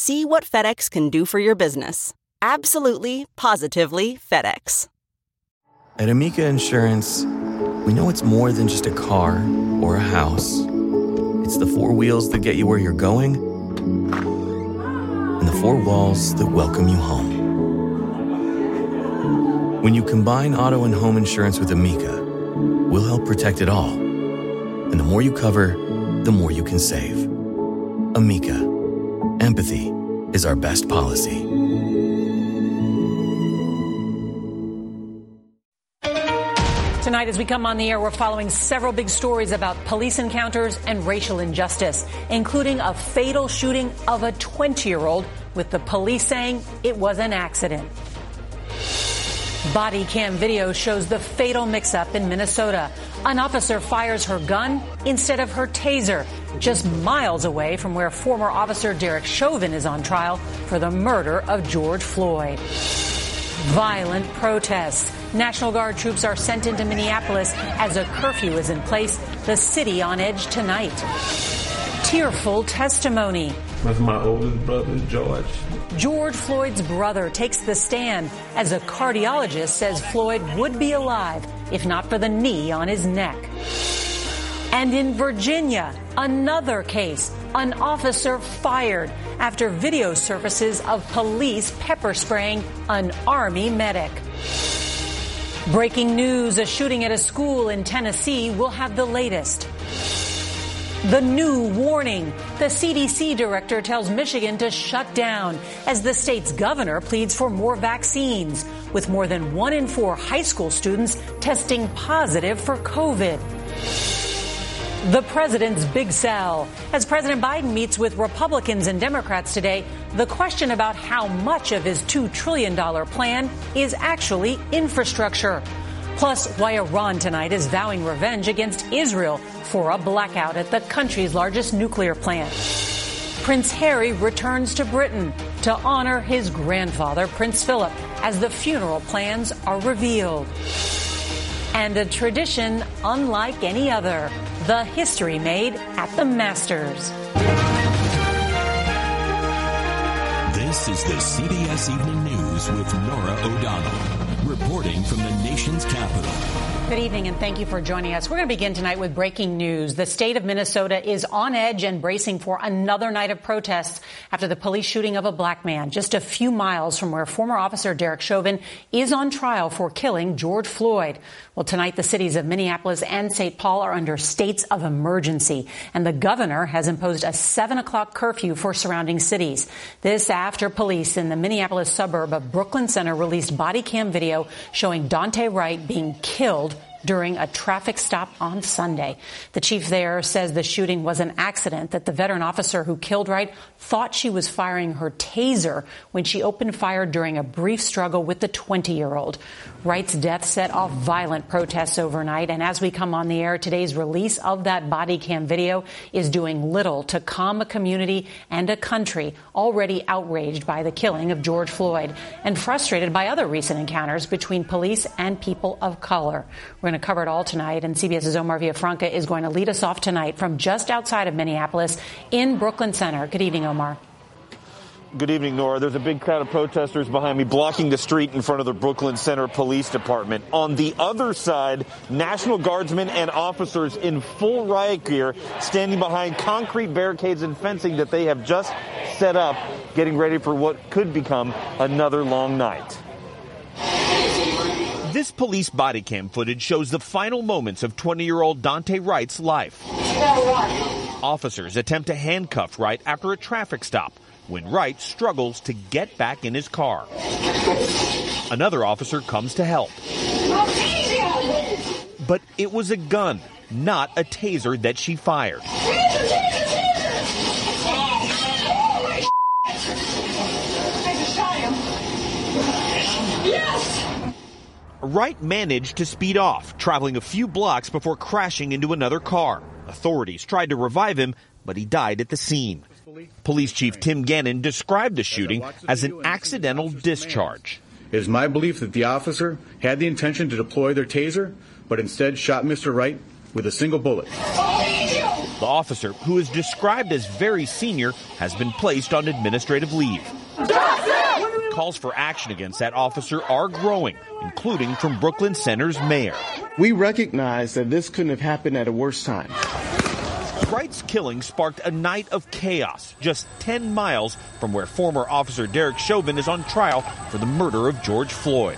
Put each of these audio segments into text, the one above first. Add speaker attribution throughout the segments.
Speaker 1: See what FedEx can do for your business. Absolutely, positively FedEx.
Speaker 2: At Amica Insurance, we know it's more than just a car or a house. It's the four wheels that get you where you're going and the four walls that welcome you home. When you combine auto and home insurance with Amica, we'll help protect it all. And the more you cover, the more you can save. Amica Empathy is our best policy.
Speaker 3: Tonight, as we come on the air, we're following several big stories about police encounters and racial injustice, including a fatal shooting of a 20 year old, with the police saying it was an accident. Body cam video shows the fatal mix up in Minnesota. An officer fires her gun instead of her taser, just miles away from where former officer Derek Chauvin is on trial for the murder of George Floyd. Violent protests. National Guard troops are sent into Minneapolis as a curfew is in place, the city on edge tonight. Tearful testimony.
Speaker 4: That's my oldest brother, George.
Speaker 3: George Floyd's brother takes the stand as a cardiologist says Floyd would be alive if not for the knee on his neck. And in Virginia, another case, an officer fired after video surfaces of police pepper spraying an army medic. Breaking news, a shooting at a school in Tennessee will have the latest. The new warning. The CDC director tells Michigan to shut down as the state's governor pleads for more vaccines, with more than one in four high school students testing positive for COVID. The president's big sell. As President Biden meets with Republicans and Democrats today, the question about how much of his $2 trillion plan is actually infrastructure. Plus, why Iran tonight is vowing revenge against Israel for a blackout at the country's largest nuclear plant. Prince Harry returns to Britain to honor his grandfather, Prince Philip, as the funeral plans are revealed. And a tradition unlike any other, the history made at the Masters.
Speaker 5: This is the CBS Evening News with Norah O'Donnell reporting from the nation's capital.
Speaker 3: Good evening and thank you for joining us. We're going to begin tonight with breaking news. The state of Minnesota is on edge and bracing for another night of protests after the police shooting of a black man just a few miles from where former officer Derek Chauvin is on trial for killing George Floyd. Well, tonight the cities of Minneapolis and St. Paul are under states of emergency and the governor has imposed a seven o'clock curfew for surrounding cities. This after police in the Minneapolis suburb of Brooklyn Center released body cam video showing Daunte Wright being killed during a traffic stop on Sunday. The chief there says the shooting was an accident, that the veteran officer who killed Wright thought she was firing her taser when she opened fire during a brief struggle with the 20 year old. Wright's death set off violent protests overnight, and as we come on the air, today's release of that body cam video is doing little to calm a community and a country already outraged by the killing of George Floyd and frustrated by other recent encounters between police and people of color. We're going to cover it all tonight, and CBS's Omar Villafranca is going to lead us off tonight from just outside of Minneapolis in Brooklyn Center. Good evening, Omar.
Speaker 6: Good evening, Norah. There's a big crowd of protesters behind me blocking the street in front of the Brooklyn Center Police Department. On the other side, National Guardsmen and officers in full riot gear standing behind concrete barricades and fencing that they have just set up, getting ready for what could become another long night.
Speaker 7: This police body cam footage shows the final moments of 20 year old Daunte Wright's life. Officers attempt to handcuff Wright after a traffic stop when Wright struggles to get back in his car. Another officer comes to help. But it was a gun, not a taser that she fired. Wright managed to speed off, traveling a few blocks before crashing into another car. Authorities tried to revive him, but he died at the scene. Police Chief Tim Gannon described the shooting as an accidental discharge.
Speaker 8: It is my belief that the officer had the intention to deploy their taser, but instead shot Mr. Wright with a single bullet.
Speaker 7: The officer, who is described as very senior, has been placed on administrative leave. Calls for action against that officer are growing, including from Brooklyn Center's mayor.
Speaker 9: We recognize that this couldn't have happened at a worse time.
Speaker 7: Wright's killing sparked a night of chaos just 10 miles from where former officer Derek Chauvin is on trial for the murder of George Floyd.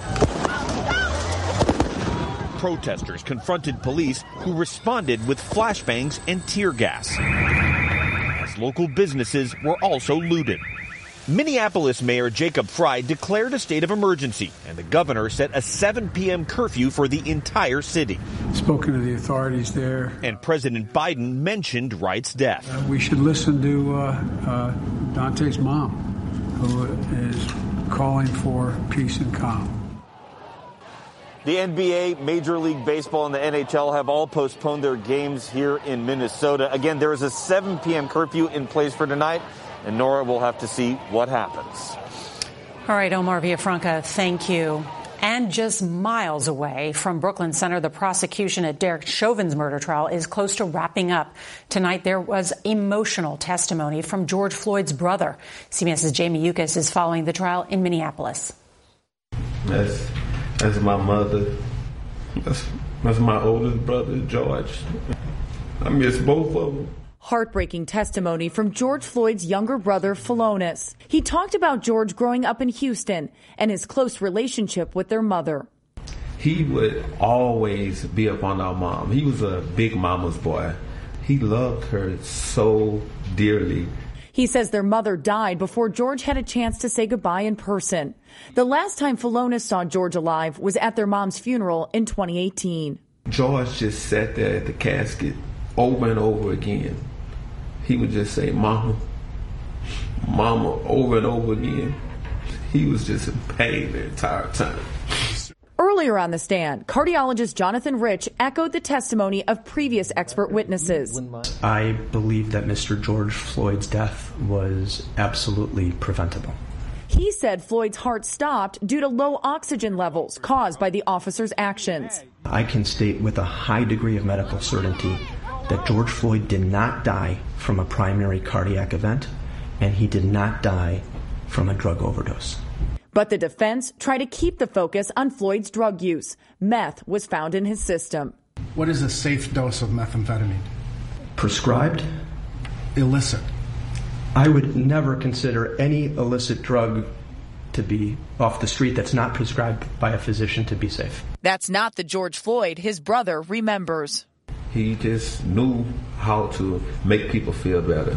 Speaker 7: Protesters confronted police who responded with flashbangs and tear gas. As local businesses were also looted. Minneapolis Mayor Jacob Frey declared a state of emergency, and the governor set a 7 p.m. curfew for the entire city.
Speaker 10: Spoken to the authorities there.
Speaker 7: And President Biden mentioned Wright's death.
Speaker 10: Uh, we should listen to uh, uh, Daunte's mom, who is calling for peace and calm.
Speaker 6: The NBA, Major League Baseball, and the NHL have all postponed their games here in Minnesota. Again, there is a 7 p.m. curfew in place for tonight and Nora will have to see what happens.
Speaker 3: All right, Omar Villafranca, thank you. And just miles away from Brooklyn Center, the prosecution at Derek Chauvin's murder trial is close to wrapping up. Tonight, there was emotional testimony from George Floyd's brother. CBS's Jamie Yuccas is following the trial in Minneapolis.
Speaker 4: That's, that's my mother. That's, that's my oldest brother, George. I miss both of them
Speaker 11: heartbreaking testimony from George Floyd's younger brother, Philonise. He talked about George growing up in Houston and his close relationship with their mother.
Speaker 4: He would always be up on our mom. He was a big mama's boy. He loved her so dearly.
Speaker 11: He says their mother died before George had a chance to say goodbye in person. The last time Philonise saw George alive was at their mom's funeral in 2018.
Speaker 4: George just sat there at the casket over and over again he would just say, Mama, Mama, over and over again. He was just in pain the entire time.
Speaker 11: Earlier on the stand, cardiologist Jonathan Rich echoed the testimony of previous expert witnesses.
Speaker 12: I believe that Mr. George Floyd's death was absolutely preventable.
Speaker 11: He said Floyd's heart stopped due to low oxygen levels caused by the officer's actions.
Speaker 12: I can state with a high degree of medical certainty that George Floyd did not die from a primary cardiac event and he did not die from a drug overdose.
Speaker 11: But the defense tried to keep the focus on Floyd's drug use. Meth was found in his system.
Speaker 13: What is a safe dose of methamphetamine?
Speaker 12: Prescribed?
Speaker 13: Illicit.
Speaker 12: I would never consider any illicit drug to be off the street that's not prescribed by a physician to be safe.
Speaker 11: That's not the George Floyd his brother remembers.
Speaker 4: He just knew how to make people feel better.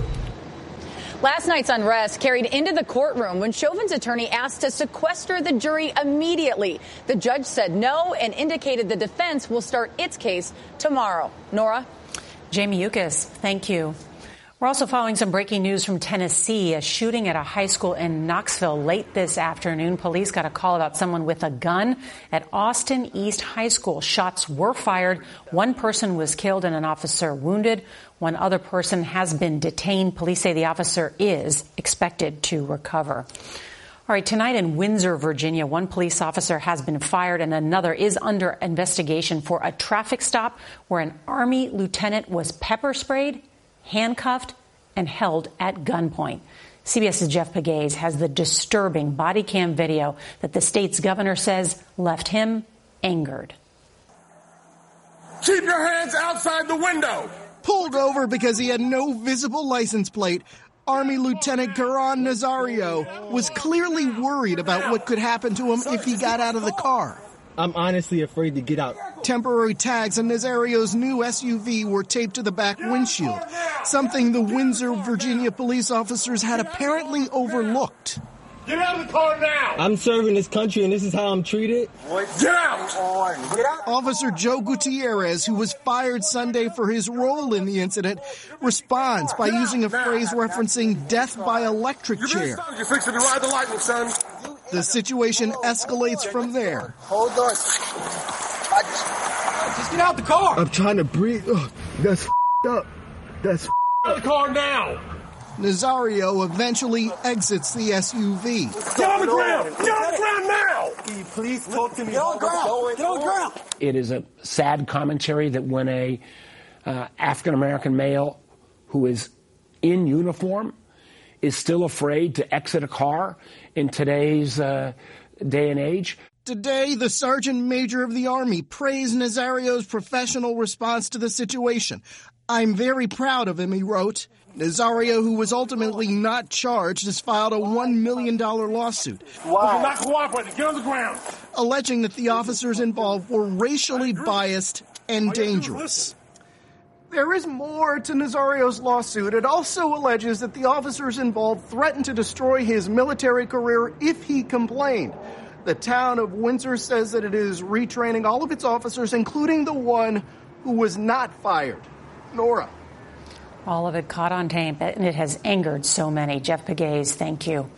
Speaker 14: Last night's unrest carried into the courtroom when Chauvin's attorney asked to sequester the jury immediately. The judge said no and indicated the defense will start its case tomorrow. Norah?
Speaker 3: Jamie Yuccas, thank you. We're also following some breaking news from Tennessee. A shooting at a high school in Knoxville late this afternoon. Police got a call about someone with a gun at Austin East High School. Shots were fired. One person was killed and an officer wounded. One other person has been detained. Police say the officer is expected to recover. All right, tonight in Windsor, Virginia, one police officer has been fired and another is under investigation for a traffic stop where an Army lieutenant was pepper sprayed, handcuffed, and held at gunpoint. CBS's Jeff Pegues has the disturbing body cam video that the state's governor says left him angered.
Speaker 15: Keep your hands outside the window.
Speaker 16: Pulled over because he had no visible license plate Army Lieutenant Caron Nazario was clearly worried about what could happen to him if he got out of the car.
Speaker 17: I'm honestly afraid to get out.
Speaker 16: Temporary tags on Nazario's new SUV were taped to the back windshield, something the Windsor, Virginia police officers had apparently overlooked.
Speaker 15: Get out of the car now!
Speaker 17: I'm serving this country and this is how I'm treated.
Speaker 15: Get out!
Speaker 16: Get out! Officer Joe Gutierrez, who was fired Sunday for his role in the incident, responds by using a phrase referencing death by electric chair.
Speaker 15: You're fixing to ride the lightning, son.
Speaker 16: The situation escalates from there.
Speaker 15: Hold on. Just get out the car.
Speaker 17: I'm trying to breathe. Ugh, that's up. That's
Speaker 15: out the car now.
Speaker 16: Nazario eventually exits the SUV.
Speaker 15: Get on the ground! Get on the ground now!
Speaker 17: Can you please talk to me?
Speaker 15: Get on the ground! Get on the ground!
Speaker 18: It is a sad commentary that when a uh, African American male who is in uniform is still afraid to exit a car in today's uh, day and age.
Speaker 16: Today, the Sergeant Major of the Army praised Nazario's professional response to the situation. I'm very proud of him, he wrote. Nazario, who was ultimately not charged, has filed a $1 million lawsuit.
Speaker 15: Wow. You're not cooperating. Get on the ground.
Speaker 16: Alleging that the officers involved were racially biased and dangerous. There is more to Nazario's lawsuit. It also alleges that the officers involved threatened to destroy his military career if he complained. The town of Windsor says that it is retraining all of its officers, including the one who was not fired. Norah.
Speaker 3: All of it caught on tape, and it has angered so many. Jeff Pegues, thank you.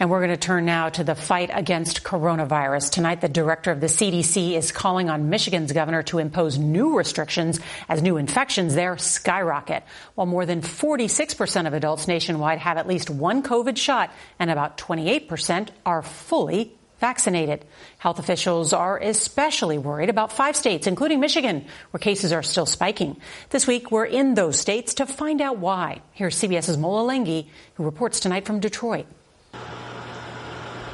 Speaker 3: And we're going to turn now to the fight against coronavirus. Tonight, the director of the CDC is calling on Michigan's governor to impose new restrictions as new infections there skyrocket. While more than 46% of adults nationwide have at least one COVID shot, and about 28% are fully vaccinated. Health officials are especially worried about five states, including Michigan, where cases are still spiking. This week, we're in those states to find out why. Here's CBS's Mola Lenghi, who reports tonight from Detroit.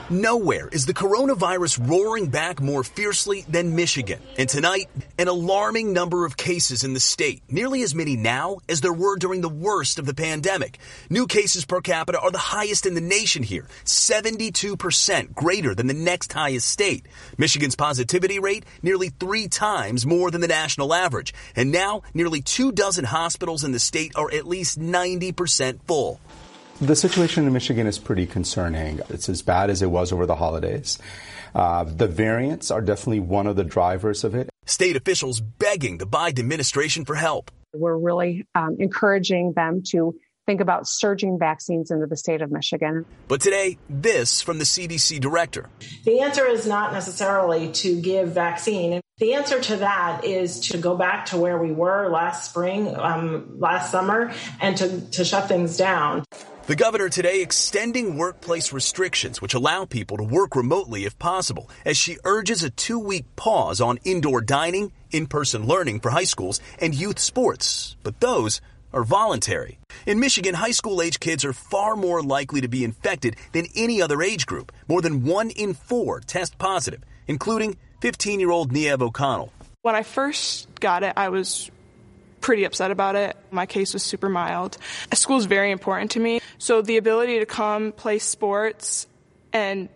Speaker 19: Nowhere is the coronavirus roaring back more fiercely than Michigan. And tonight, an alarming number of cases in the state, nearly as many now as there were during the worst of the pandemic. New cases per capita are the highest in the nation here, 72% greater than the next highest state. Michigan's positivity rate nearly three times more than the national average. And now, nearly two dozen hospitals in the state are at least 90% full.
Speaker 20: The situation in Michigan is pretty concerning. It's as bad as it was over the holidays. Uh, the variants are definitely one of the drivers of it.
Speaker 19: State officials begging the Biden administration for help.
Speaker 21: We're really um, encouraging them to think about surging vaccines into the state of Michigan.
Speaker 19: But today, this from the CDC director.
Speaker 22: The answer is not necessarily to give vaccine. The answer to that is to go back to where we were last spring, um, last summer, and to, to shut things down.
Speaker 19: The governor today extending workplace restrictions which allow people to work remotely if possible, as she urges a two week pause on indoor dining, in person learning for high schools, and youth sports. But those are voluntary. In Michigan, high school age kids are far more likely to be infected than any other age group. More than one in four test positive, including 15 year old Niev O'Connell.
Speaker 23: When I first got it, I was pretty upset about it. My case was super mild. School is very important to me. So the ability to come play sports and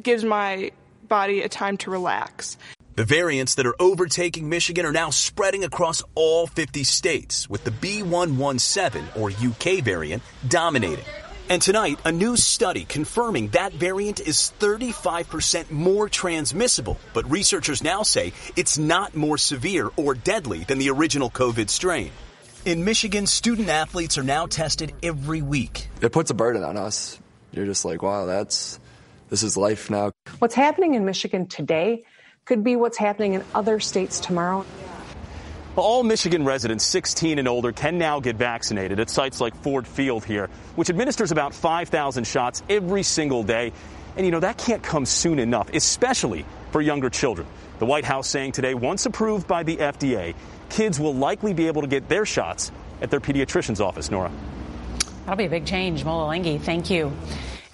Speaker 23: gives my body a time to relax.
Speaker 19: The variants that are overtaking Michigan are now spreading across all 50 states, with the B117 or UK variant dominating. And tonight, a new study confirming that variant is 35% more transmissible. But researchers now say it's not more severe or deadly than the original COVID strain. In Michigan, student athletes are now tested every week.
Speaker 24: It puts a burden on us. You're just like, wow, that's this is life now.
Speaker 21: What's happening in Michigan today could be what's happening in other states tomorrow.
Speaker 25: All Michigan residents 16 and older can now get vaccinated at sites like Ford Field here, which administers about 5,000 shots every single day. And you know, that can't come soon enough, especially for younger children. The White House saying today, once approved by the FDA, kids will likely be able to get their shots at their pediatrician's office, Norah.
Speaker 3: That'll be a big change. Mola Lenghi, thank you.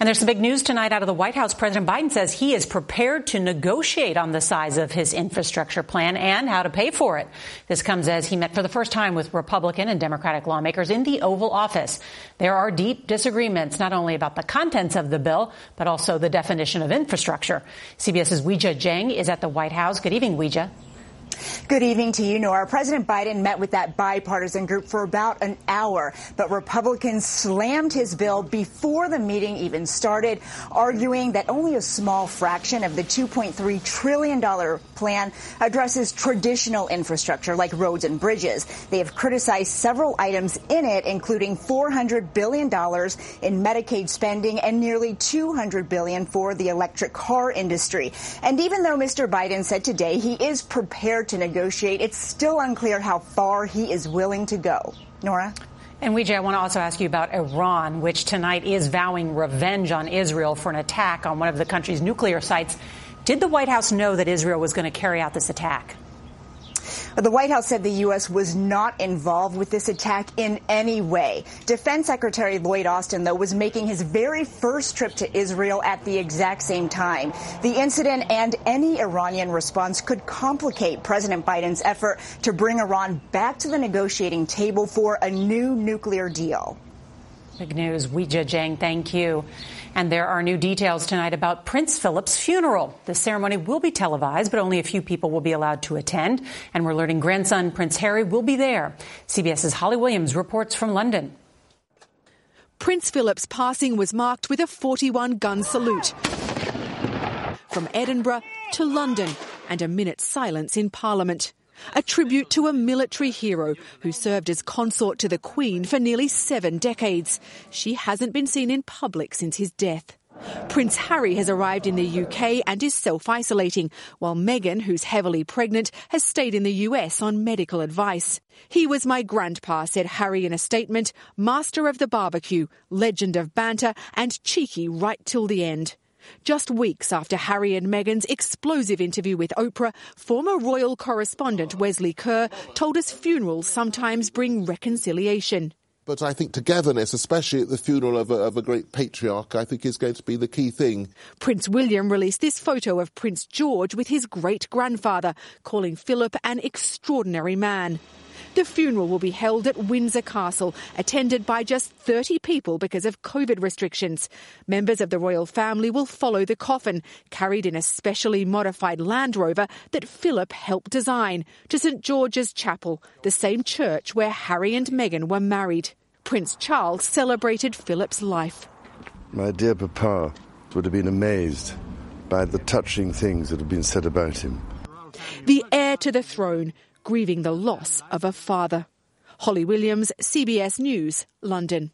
Speaker 3: And there's some big news tonight out of the White House. President Biden says he is prepared to negotiate on the size of his infrastructure plan and how to pay for it. This comes as he met for the first time with Republican and Democratic lawmakers in the Oval Office. There are deep disagreements not only about the contents of the bill, but also the definition of infrastructure. CBS's Weijia Jiang is at the White House. Good evening, Weijia.
Speaker 26: Good evening to you, Norah. President Biden met with that bipartisan group for about an hour, but Republicans slammed his bill before the meeting even started, arguing that only a small fraction of the $2.3 trillion plan addresses traditional infrastructure like roads and bridges. They have criticized several items in it, including $400 billion in Medicaid spending and nearly $200 billion for the electric car industry. And even though Mr. Biden said today he is prepared to negotiate, it's still unclear how far he is willing to go. Norah?
Speaker 3: And Weijia, I want to also ask you about Iran, which tonight is vowing revenge on Israel for an attack on one of the country's nuclear sites. Did the White House know that Israel was going to carry out this attack?
Speaker 26: The White House said the U.S. was not involved with this attack in any way. Defense Secretary Lloyd Austin, though, was making his very first trip to Israel at the exact same time. The incident and any Iranian response could complicate President Biden's effort to bring Iran back to the negotiating table for a new nuclear deal.
Speaker 3: Big news. Weijia Jiang, thank you. And there are new details tonight about Prince Philip's funeral. The ceremony will be televised, but only a few people will be allowed to attend. And we're learning grandson Prince Harry will be there. CBS's Holly Williams reports from London.
Speaker 27: Prince Philip's passing was marked with a 41 gun salute. From Edinburgh to London and a minute's silence in Parliament a tribute to a military hero who served as consort to the Queen for nearly seven decades. She hasn't been seen in public since his death. Prince Harry has arrived in the UK and is self-isolating, while Meghan, who's heavily pregnant, has stayed in the US on medical advice. He was my grandpa, said Harry in a statement, master of the barbecue, legend of banter, and cheeky right till the end. Just weeks after Harry and Meghan's explosive interview with Oprah, former royal correspondent Wesley Kerr told us funerals sometimes bring reconciliation.
Speaker 28: But I think togetherness, especially at the funeral of a, of a, great patriarch, I think is going to be the key thing.
Speaker 27: Prince William released this photo of Prince George with his great grandfather, calling Philip an extraordinary man. The funeral will be held at Windsor Castle, attended by just 30 people because of COVID restrictions. Members of the royal family will follow the coffin, carried in a specially modified Land Rover that Philip helped design, to St George's Chapel, the same church where Harry and Meghan were married. Prince Charles celebrated Philip's life.
Speaker 29: My dear papa would have been amazed by the touching things that have been said about him.
Speaker 27: The heir to the throne grieving the loss of a father. Holly Williams, CBS News, London.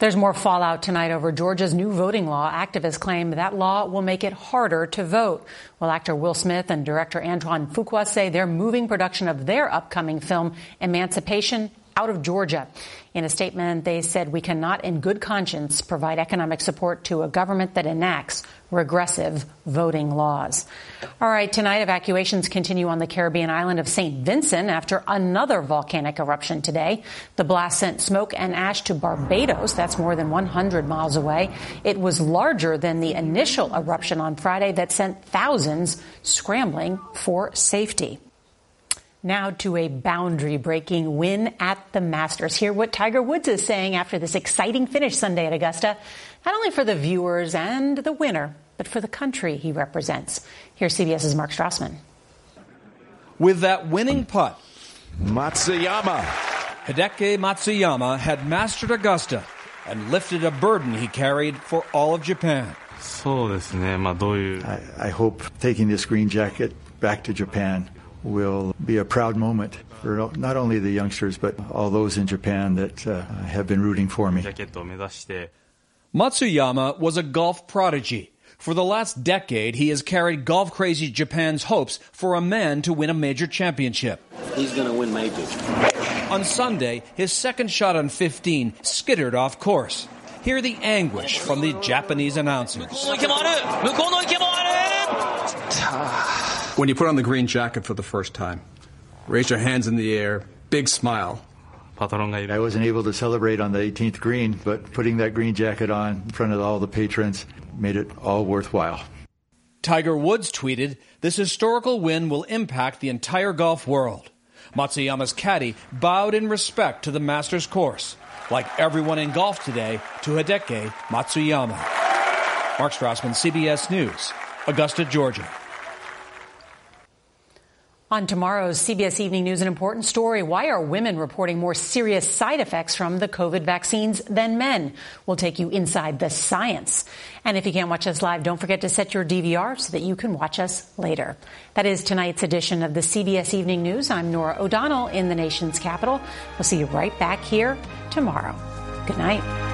Speaker 3: There's more fallout tonight over Georgia's new voting law. Activists claim that law will make it harder to vote. Well, actor Will Smith and director Antoine Fuqua say they're moving production of their upcoming film, Emancipation, out of Georgia. In a statement, they said we cannot in good conscience provide economic support to a government that enacts regressive voting laws. All right, tonight evacuations continue on the Caribbean island of St. Vincent after another volcanic eruption today. The blast sent smoke and ash to Barbados. That's more than 100 miles away. It was larger than the initial eruption on Friday that sent thousands scrambling for safety. Now to a boundary breaking win at the Masters. Hear what Tiger Woods is saying after this exciting finish Sunday at Augusta, not only for the viewers and the winner, but for the country he represents. Here's CBS's Mark Strassmann.
Speaker 30: With that winning putt, Matsuyama. Hideki Matsuyama had mastered Augusta and lifted a burden he carried for all of Japan.
Speaker 31: I, I hope taking this green jacket back to Japan will be a proud moment for not only the youngsters, but all those in Japan that uh, have been rooting for me.
Speaker 30: Matsuyama was a golf prodigy For the last decade, he has carried golf crazy Japan's hopes for a man to win a major championship.
Speaker 32: He's going to win majors.
Speaker 30: On Sunday, his second shot on 15 skittered off course. Hear the anguish from the Japanese announcers.
Speaker 33: When you put on the green jacket for the first time, raise your hands in the air, big smile.
Speaker 31: I wasn't able to celebrate on the 18th green, but putting that green jacket on in front of all the patrons made it all worthwhile.
Speaker 30: Tiger Woods tweeted, This historical win will impact the entire golf world. Matsuyama's caddy bowed in respect to the Masters course, like everyone in golf today, to Hideki Matsuyama. Mark Strassmann, CBS News, Augusta, Georgia.
Speaker 3: On tomorrow's CBS Evening News, an important story. Why are women reporting more serious side effects from the COVID vaccines than men? We'll take you inside the science. And if you can't watch us live, don't forget to set your DVR so that you can watch us later. That is tonight's edition of the CBS Evening News. I'm Norah O'Donnell in the nation's capital. We'll see you right back here tomorrow. Good night.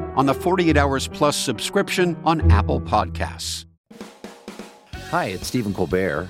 Speaker 34: on the 48 Hours Plus subscription on Apple Podcasts.
Speaker 35: Hi, it's Stephen Colbert,